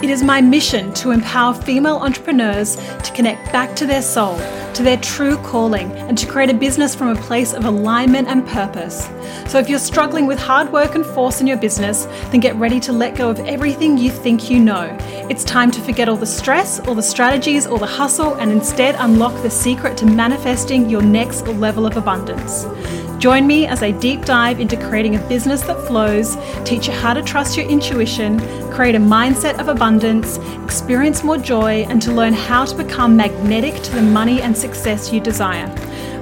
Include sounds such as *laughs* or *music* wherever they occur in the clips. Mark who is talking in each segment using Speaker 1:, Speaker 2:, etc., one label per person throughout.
Speaker 1: It is my mission to empower female entrepreneurs to connect back to their soul, to their true calling, and to create a business from a place of alignment and purpose. So, if you're struggling with hard work and force in your business, then get ready to let go of everything you think you know. It's time to forget all the stress, all the strategies, all the hustle, and instead unlock the secret to manifesting your next level of abundance. Join me as I deep dive into creating a business that flows, teach you how to trust your intuition, create a mindset of abundance, experience more joy, and to learn how to become magnetic to the money and success you desire.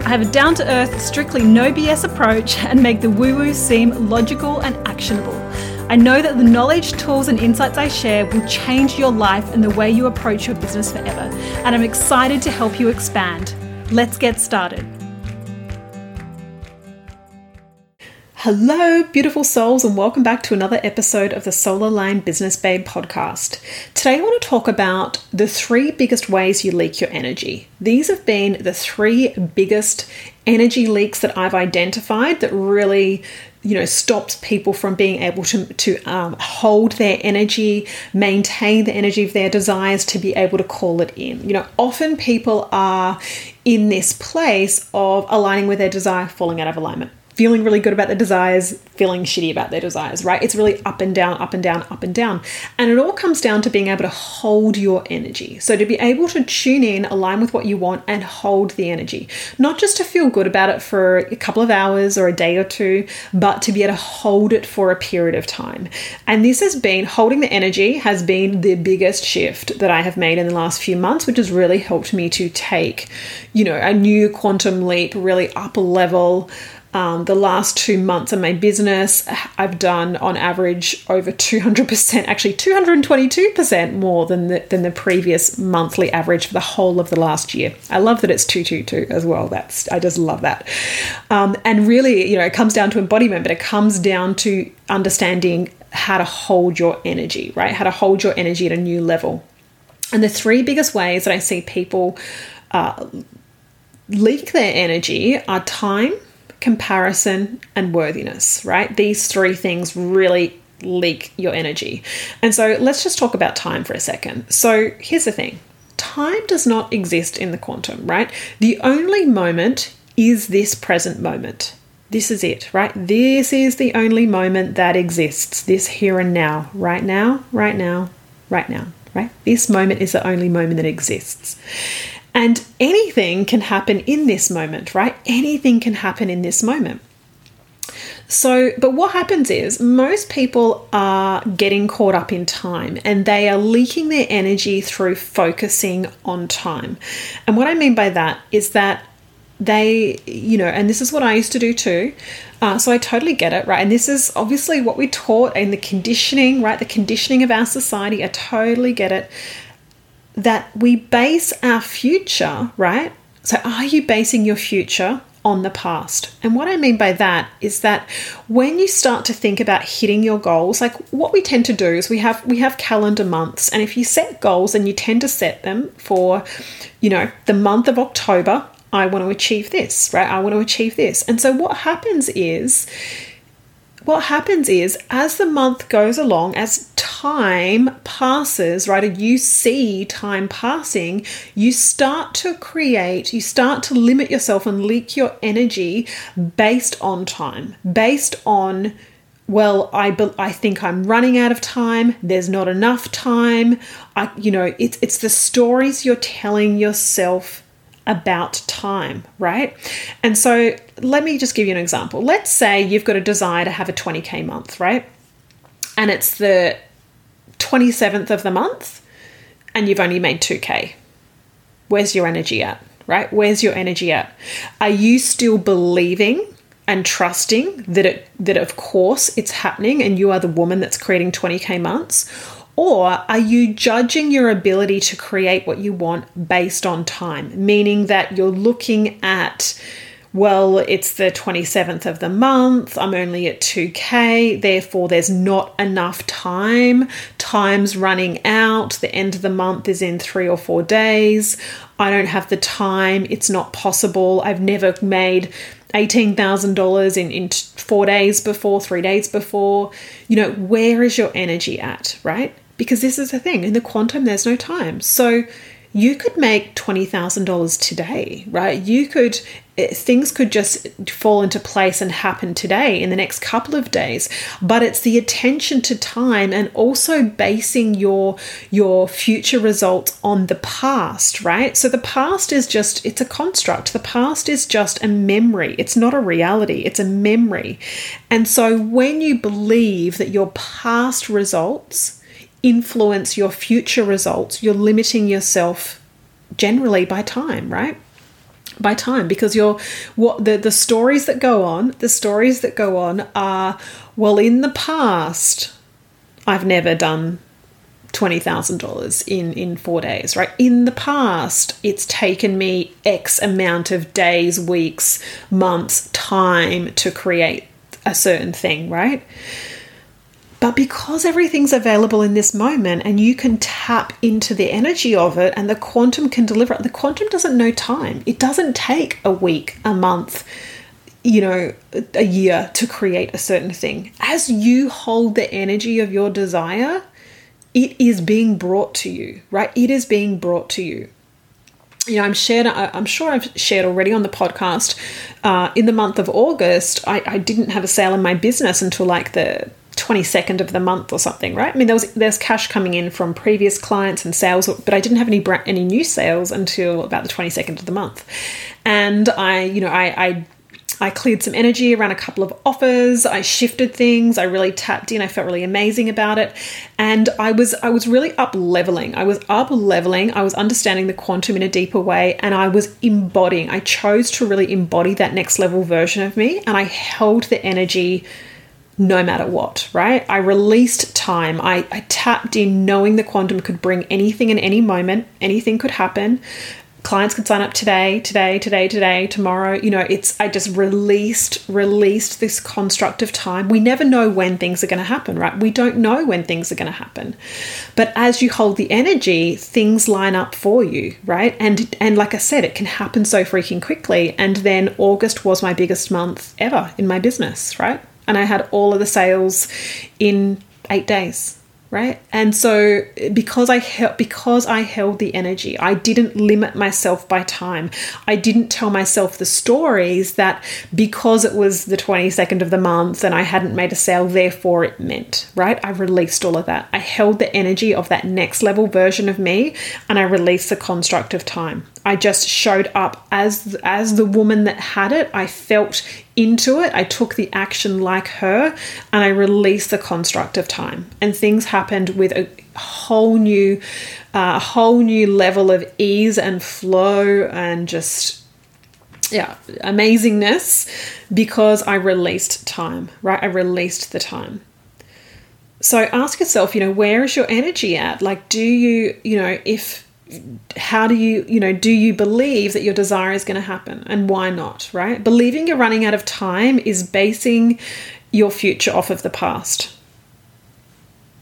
Speaker 1: I have a down to earth, strictly no BS approach and make the woo woo seem logical and actionable. I know that the knowledge, tools, and insights I share will change your life and the way you approach your business forever. And I'm excited to help you expand. Let's get started. Hello, beautiful souls, and welcome back to another episode of the Soul Aligned Business Babe podcast. Today, I want to talk about the three biggest ways you leak your energy. These have been the three biggest energy leaks that I've identified that really you know stops people from being able to to um, hold their energy maintain the energy of their desires to be able to call it in. You know often people are in this place of aligning with their desire falling out of alignment feeling really good about their desires, feeling shitty about their desires, right? It's really up and down, up and down, up and down. And it all comes down to being able to hold your energy. So to be able to tune in, align with what you want, and hold the energy. Not just to feel good about it for a couple of hours or a day or two, but to be able to hold it for a period of time. And this has been holding the energy has been the biggest shift that I have made in the last few months, which has really helped me to take, you know, a new quantum leap, really up level um, the last two months of my business, I've done on average over 200%, actually 222% more than the, than the previous monthly average for the whole of the last year. I love that it's 222 as well. That's I just love that. Um, and really, you know, it comes down to embodiment, but it comes down to understanding how to hold your energy, right? How to hold your energy at a new level. And the three biggest ways that I see people uh, leak their energy are time comparison, and worthiness, right? These three things really leak your energy. And so let's just talk about time for a second. So here's the thing time does not exist in the quantum, right? The only moment is this present moment. This is it, right? This is the only moment that exists. This here and now, right now, right now, right now, right? This moment is the only moment that exists. And anything can happen in this moment, right? Anything can happen in this moment. So, but what happens is most people are getting caught up in time and they are leaking their energy through focusing on time. And what I mean by that is that they, you know, and this is what I used to do too. Uh, so I totally get it, right? And this is obviously what we taught in the conditioning, right? The conditioning of our society. I totally get it that we base our future, right? So, are you basing your future on the past? And what I mean by that is that when you start to think about hitting your goals, like what we tend to do is we have we have calendar months, and if you set goals and you tend to set them for, you know, the month of October, I want to achieve this, right? I want to achieve this. And so what happens is what happens is as the month goes along, as time passes, right, you see time passing, you start to create, you start to limit yourself and leak your energy based on time, based on well i i think i'm running out of time there's not enough time i you know it's it's the stories you're telling yourself about time, right? And so let me just give you an example. Let's say you've got a desire to have a 20K month, right? And it's the 27th of the month and you've only made 2K. Where's your energy at, right? Where's your energy at? Are you still believing and trusting that it that of course it's happening and you are the woman that's creating 20k months Or are you judging your ability to create what you want based on time? Meaning that you're looking at, well, it's the 27th of the month, I'm only at 2K, therefore there's not enough time. Time's running out, the end of the month is in three or four days. I don't have the time, it's not possible. I've never made $18,000 in, in four days before, three days before. You know, where is your energy at, right? Because this is the thing in the quantum, there's no time. So you could make $20,000 today, right? You could, eh, things could just fall into place and happen today in the next couple of days. But it's the attention to time and also basing your, your future results on the past, right? So the past is just, it's a construct. The past is just a memory. It's not a reality, it's a memory. And so when you believe that your past results, influence your future results, you're limiting yourself generally by time, right? By time, because you're what the, the stories that go on, the stories that go on are, well, in the past, I've never done $20,000 in, in four days, right? In the past, it's taken me X amount of days, weeks, months, time to create a certain thing, right? But because everything's available in this moment and you can tap into the energy of it and the quantum can deliver it, the quantum doesn't know time. It doesn't take a week, a month, you know, a year to create a certain thing. As you hold the energy of your desire, it is being brought to you, right? It is being brought to you you know, I'm shared. I'm sure I've shared already on the podcast. Uh, in the month of August, I, I, didn't have a sale in my business until like the 22nd of the month or something, right? I mean, there was there's cash coming in from previous clients and sales, but I didn't have any any new sales until about the 22nd of the month. And I, you know, I, I I cleared some energy around a couple of offers. I shifted things. I really tapped in. I felt really amazing about it. And I was I was really up leveling. I was up leveling. I was understanding the quantum in a deeper way and I was embodying. I chose to really embody that next level version of me and I held the energy no matter what, right? I released time. I, I tapped in knowing the quantum could bring anything in any moment, anything could happen. Clients could sign up today, today, today, today, tomorrow. You know, it's, I just released, released this construct of time. We never know when things are going to happen, right? We don't know when things are going to happen. But as you hold the energy, things line up for you, right? And, and like I said, it can happen so freaking quickly. And then August was my biggest month ever in my business, right? And I had all of the sales in eight days right? And so because i held because i held the energy i didn't limit myself by time. I didn't tell myself the stories that because it was the 22nd of the month and i hadn't made a sale therefore it meant right? I released all of that. I held the energy of that next level version of me and i released the construct of time I just showed up as as the woman that had it. I felt into it. I took the action like her and I released the construct of time. And things happened with a whole new uh, whole new level of ease and flow and just yeah, amazingness because I released time, right? I released the time. So ask yourself, you know, where is your energy at? Like, do you, you know, if how do you you know do you believe that your desire is going to happen and why not right? Believing you're running out of time is basing your future off of the past.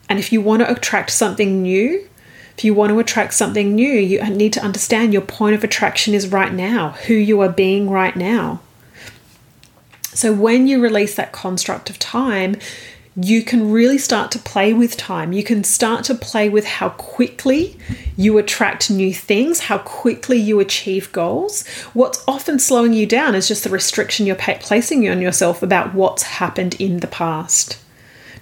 Speaker 1: And if you want to attract something new if you want to attract something new you need to understand your point of attraction is right now who you are being right now. So when you release that construct of time you can really start to play with time. You can start to play with how quickly you attract new things, how quickly you achieve goals. What's often slowing you down is just the restriction you're placing on yourself about what's happened in the past.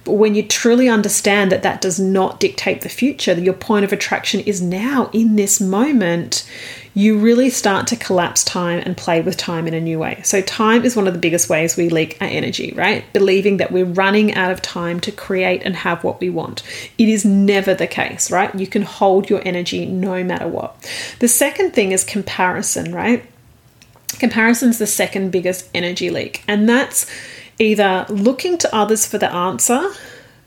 Speaker 1: But when you truly understand that that does not dictate the future, that your point of attraction is now in this moment, you really start to collapse time and play with time in a new way. So, time is one of the biggest ways we leak our energy, right? Believing that we're running out of time to create and have what we want. It is never the case, right? You can hold your energy no matter what. The second thing is comparison, right? Comparison is the second biggest energy leak, and that's either looking to others for the answer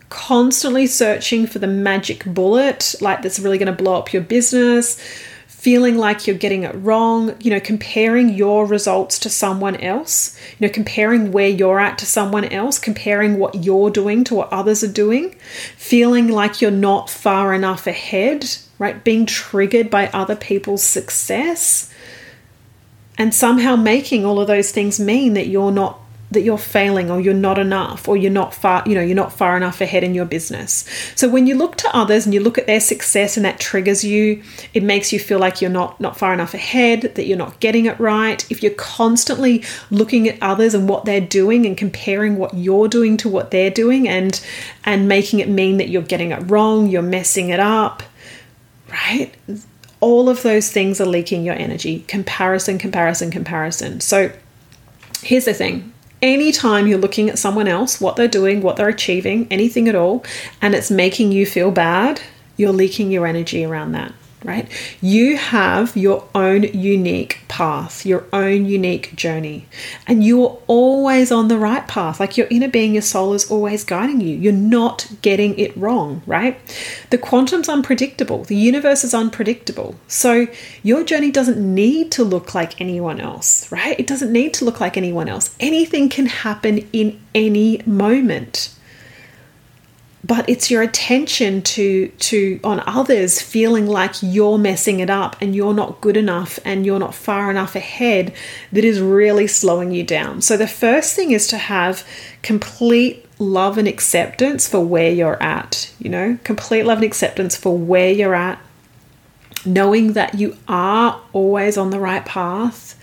Speaker 1: constantly searching for the magic bullet, like that's really going to blow up your business, feeling like you're getting it wrong, you know, comparing your results to someone else, you know, comparing where you're at to someone else, comparing what you're doing to what others are doing, feeling like you're not far enough ahead, right? Being triggered by other people's success. And somehow making all of those things mean that you're not that you're failing or you're not enough or you're not far you know you're not far enough ahead in your business. So when you look to others and you look at their success and that triggers you it makes you feel like you're not not far enough ahead that you're not getting it right. If you're constantly looking at others and what they're doing and comparing what you're doing to what they're doing and and making it mean that you're getting it wrong you're messing it up right? All of those things are leaking your energy. Comparison comparison comparison. So here's the thing anytime you're looking at someone else, what they're doing, what they're achieving, anything at all, and it's making you feel bad, you're leaking your energy around that right? You have your own unique path, your own unique journey, and you're always on the right path. Like your inner being, your soul is always guiding you. You're not getting it wrong, right? The quantum's unpredictable, the universe is unpredictable. So your journey doesn't need to look like anyone else, right? It doesn't need to look like anyone else. Anything can happen in any moment but it's your attention to to on others feeling like you're messing it up and you're not good enough and you're not far enough ahead that is really slowing you down. So the first thing is to have complete love and acceptance for where you're at, you know, complete love and acceptance for where you're at, knowing that you are always on the right path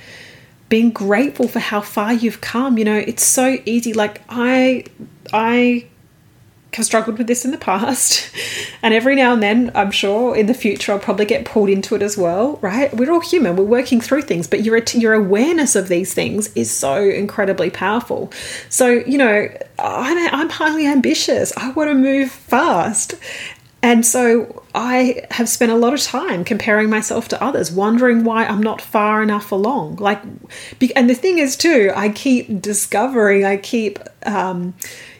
Speaker 1: being grateful for how far you've come you know? It's so easy. Like i i have struggled with this in the past. *laughs* And every now and then, I'm sure in the future, I'll probably get pulled into it as well, right? We're all human, we're working through things, but your, your awareness of these things is so incredibly powerful. So, you know, I'm, I'm highly ambitious, I want to move fast. And so I have spent a lot of time comparing myself to others, wondering why I'm not far enough along. Like, and the thing is, too, I keep discovering, I keep, um,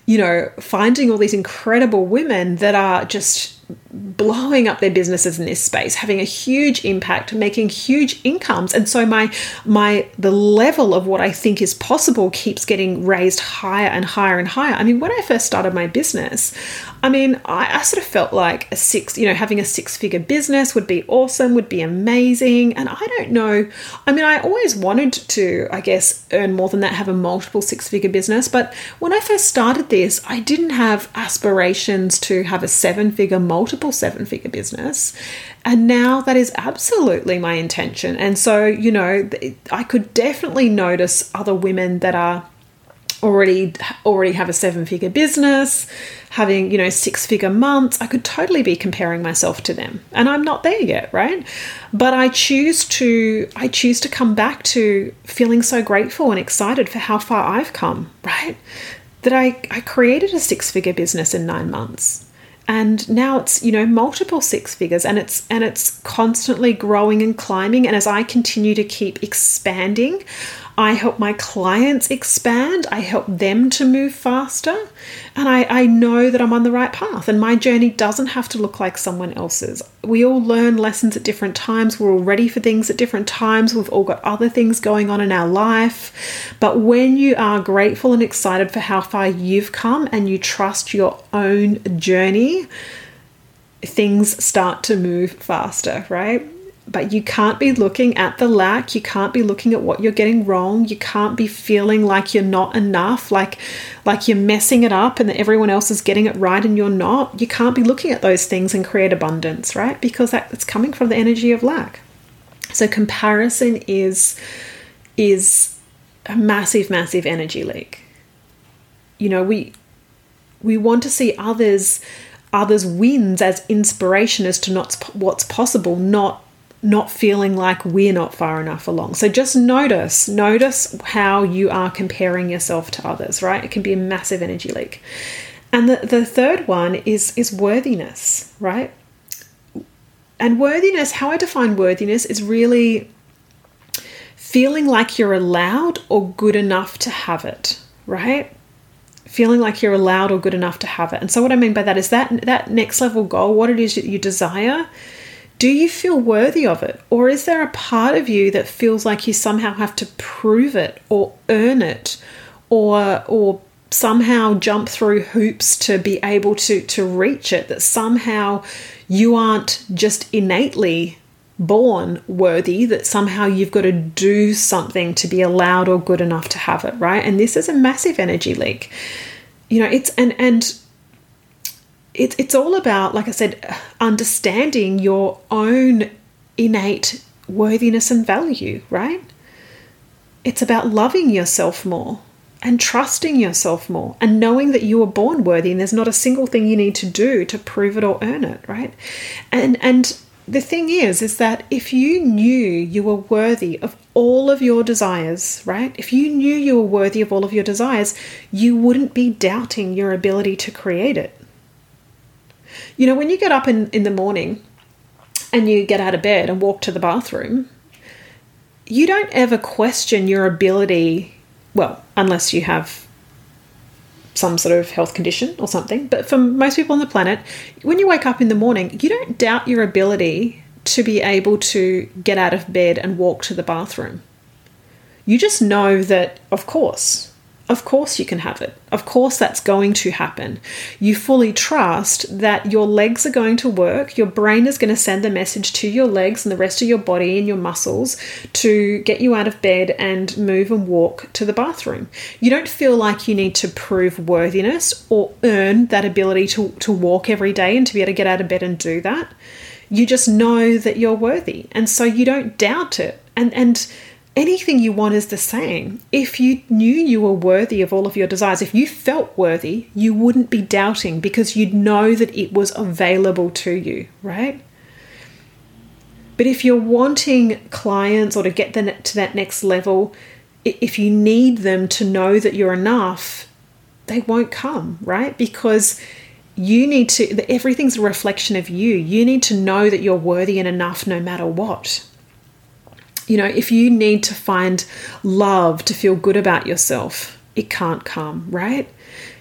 Speaker 1: you know, finding all these incredible women that are just blowing up their businesses in this space having a huge impact making huge incomes. And so my my the level of what i think is possible keeps getting raised higher and higher and higher. I mean when i first started my business i mean i, I sort of felt like a six you know having a six figure business would be awesome would be amazing. And i don't know i mean i always wanted to i guess earn more than that have a multiple six figure business. But when i first started this i didn't have aspirations to have a seven figure multiple seven figure business. And now that is absolutely my intention. And so, you know, I could definitely notice other women that are already already have a seven figure business having you know six figure months. I could totally be comparing myself to them. And i'm not there yet right? But i choose to i choose to come back to feeling so grateful and excited for how far i've come right? That i i created a six figure business in nine months and now it's you know multiple six figures and it's and it's constantly growing and climbing. And as i continue to keep expanding I help my clients expand, I help them to move faster, and I, I know that I'm on the right path. And my journey doesn't have to look like someone else's. We all learn lessons at different times, we're all ready for things at different times, we've all got other things going on in our life. But when you are grateful and excited for how far you've come and you trust your own journey, things start to move faster, right? But you can't be looking at the lack. You can't be looking at what you're getting wrong. You can't be feeling like you're not enough like like you're messing it up and that everyone else is getting it right and you're not. You can't be looking at those things and create abundance right? Because that, it's coming from the energy of lack. So comparison is is a massive massive energy leak. You know we we want to see others others wins as inspiration as to not what's possible not not feeling like we're not far enough along. So just notice, notice how you are comparing yourself to others, right? It can be a massive energy leak. And the, the third one is is worthiness, right? And worthiness, how I define worthiness is really feeling like you're allowed or good enough to have it, right? feeling like you're allowed or good enough to have it. And so what I mean by that is that that next level goal, what it is that you desire, do you feel worthy of it? Or is there a part of you that feels like you somehow have to prove it or earn it or or somehow jump through hoops to be able to to reach it that somehow you aren't just innately born worthy that somehow you've got to do something to be allowed or good enough to have it right and this is a massive energy leak you know it's and and it's it's all about like i said understanding your own innate worthiness and value right? It's about loving yourself more and trusting yourself more and knowing that you were born worthy and there's not a single thing you need to do to prove it or earn it right? And and the thing is is that if you knew you were worthy of all of your desires right? If you knew you were worthy of all of your desires you wouldn't be doubting your ability to create it you know when you get up in, in the morning and you get out of bed and walk to the bathroom you don't ever question your ability well unless you have some sort of health condition or something. But for most people on the planet, when you wake up in the morning, you don't doubt your ability to be able to get out of bed and walk to the bathroom. You just know that, of course, of course you can have it. Of course that's going to happen. You fully trust that your legs are going to work, your brain is going to send a message to your legs and the rest of your body and your muscles to get you out of bed and move and walk to the bathroom. You don't feel like you need to prove worthiness or earn that ability to, to walk every day and to be able to get out of bed and do that. You just know that you're worthy. And so you don't doubt it. And and anything you want is the same. If you knew you were worthy of all of your desires, if you felt worthy, you wouldn't be doubting because you'd know that it was available to you, right? But if you're wanting clients or to get them to that next level, if you need them to know that you're enough, they won't come, right? Because you need to, everything's a reflection of you. You need to know that you're worthy and enough no matter what you know, if you need to find love to feel good about yourself, it can't come, right?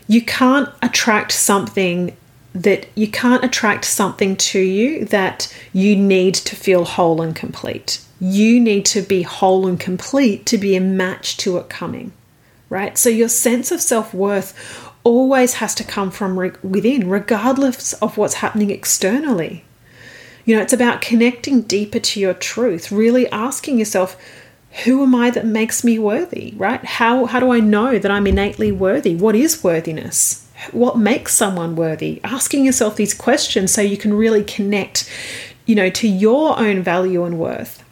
Speaker 1: You can't attract something that you can't attract something to you that you need to feel whole and complete. You need to be whole and complete to be a match to it coming, right? So your sense of self worth always has to come from within, regardless of what's happening externally. You know, it's about connecting deeper to your truth, really asking yourself, who am I that makes me worthy, right? How, how do I know that I'm innately worthy? What is worthiness? What makes someone worthy? Asking yourself these questions so you can really connect, you know, to your own value and worth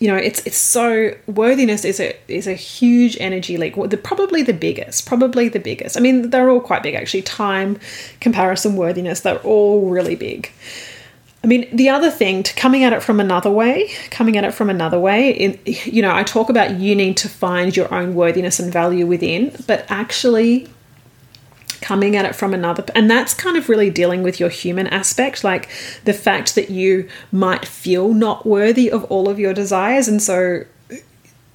Speaker 1: you know it's it's so worthiness is a is a huge energy leak the, probably the biggest probably the biggest i mean they're all quite big actually time comparison worthiness they're all really big I mean, the other thing, to coming at it from another way, coming at it from another way, in, you know, I talk about you need to find your own worthiness and value within, but actually coming at it from another and that's kind of really dealing with your human aspect like the fact that you might feel not worthy of all of your desires and so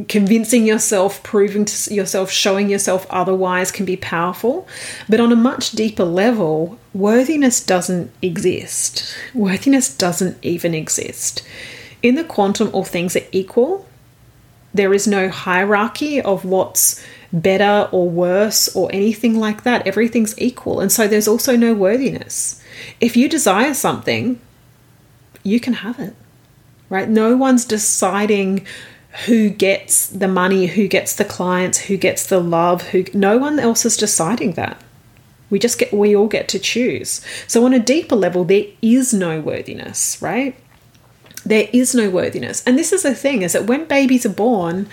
Speaker 1: convincing yourself, proving to yourself, showing yourself otherwise can be powerful. But on a much deeper level, worthiness doesn't exist. Worthiness doesn't even exist. In the quantum, all things are equal. There is no hierarchy of what's better or worse or anything like that. Everything's equal. And so there's also no worthiness. If you desire something, you can have it, right? No one's deciding who gets the money, who gets the clients, who gets the love, who no one else is deciding that. We just get we all get to choose. So on a deeper level there is no worthiness, right? There is no worthiness. And this is the thing is that when babies are born,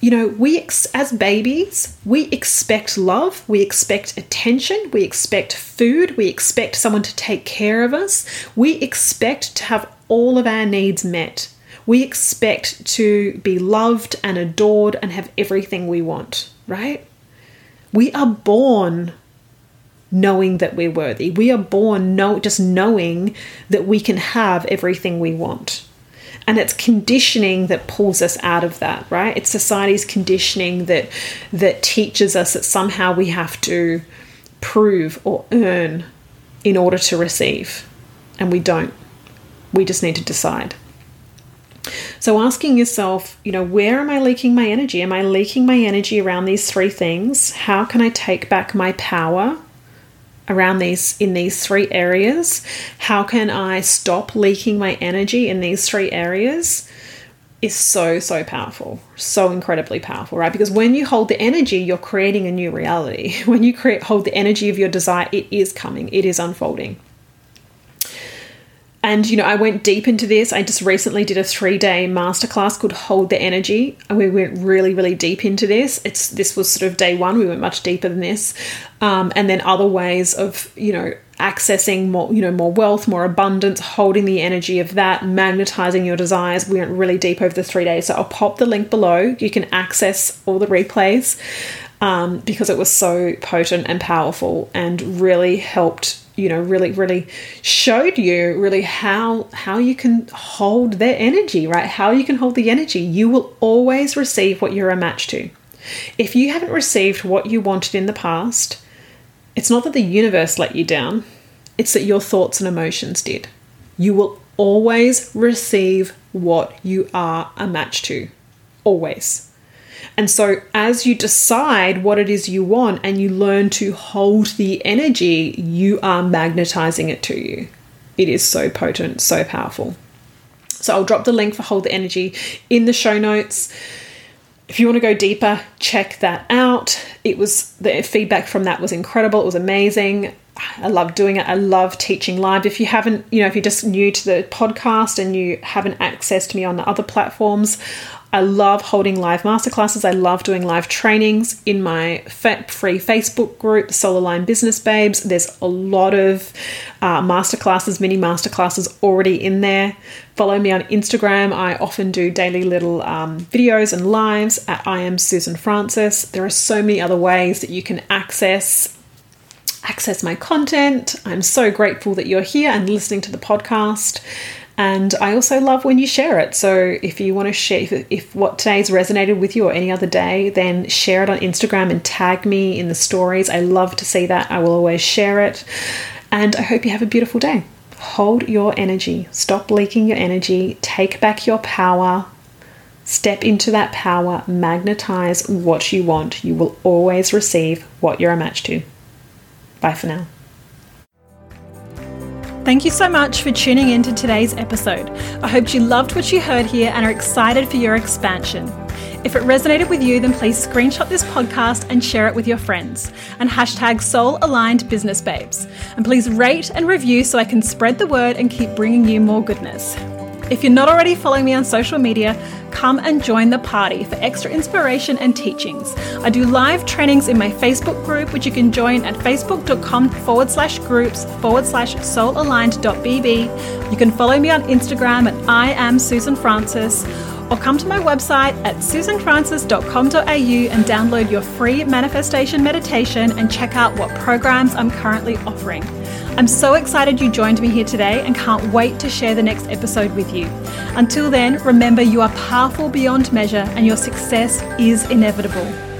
Speaker 1: you know, we ex- as babies, we expect love, we expect attention, we expect food, we expect someone to take care of us. We expect to have all of our needs met. We expect to be loved and adored and have everything we want, right? We are born knowing that we're worthy. We are born know, just knowing that we can have everything we want. And it's conditioning that pulls us out of that, right? It's society's conditioning that that teaches us that somehow we have to prove or earn in order to receive. And we don't. We just need to decide. So asking yourself, you know, where am I leaking my energy? Am I leaking my energy around these three things? How can I take back my power around these in these three areas? How can I stop leaking my energy in these three areas? Is so, so powerful, so incredibly powerful, right? Because when you hold the energy, you're creating a new reality. *laughs* When you create hold the energy of your desire, it is coming, it is unfolding. And you know, I went deep into this. I just recently did a three-day masterclass called "Hold the Energy," we went really, really deep into this. It's this was sort of day one. We went much deeper than this, um, and then other ways of you know accessing more, you know, more wealth, more abundance, holding the energy of that, magnetizing your desires. We went really deep over the three days. So I'll pop the link below. You can access all the replays um, because it was so potent and powerful and really helped you know really really showed you really how how you can hold their energy right? How you can hold the energy. You will always receive what you're a match to. If you haven't received what you wanted in the past it's not that the universe let you down. It's that your thoughts and emotions did. You will always receive what you are a match to. Always and so, as you decide what it is you want and you learn to hold the energy, you are magnetizing it to you. It is so potent, so powerful. So, I'll drop the link for Hold the Energy in the show notes. If you want to go deeper, check that out. It was the feedback from that was incredible. It was amazing. I love doing it. I love teaching live. If you haven't, you know, if you're just new to the podcast and you haven't accessed me on the other platforms, I love holding live masterclasses. I love doing live trainings in my free Facebook group, Soul Aligned Business Babes. There's a lot of uh, masterclasses, mini masterclasses already in there. Follow me on Instagram. I often do daily little um, videos and lives at I am Susan Francis. There are so many other ways that you can access access my content. I'm so grateful that you're here and listening to the podcast. And I also love when you share it. So if you want to share, if, if what today's resonated with you or any other day, then share it on Instagram and tag me in the stories. I love to see that. I will always share it. And I hope you have a beautiful day. Hold your energy, stop leaking your energy, take back your power, step into that power, magnetize what you want. You will always receive what you're a match to. Bye for now. Thank you so much for tuning in to today's episode. I hope you loved what you heard here and are excited for your expansion. If it resonated with you, then please screenshot this podcast and share it with your friends. And hashtag Soul Aligned Business Babes. And please rate and review so I can spread the word and keep bringing you more goodness. If you're not already following me on social media, come and join the party for extra inspiration and teachings. I do live trainings in my Facebook group, which you can join at facebook.com forward slash groups forward slash soulaligned.bb. You can follow me on Instagram at I am Susan Francis or come to my website at susanfrancis.com.au and download your free manifestation meditation and check out what programs I'm currently offering. I'm so excited you joined me here today and can't wait to share the next episode with you. Until then, remember you are powerful beyond measure and your success is inevitable.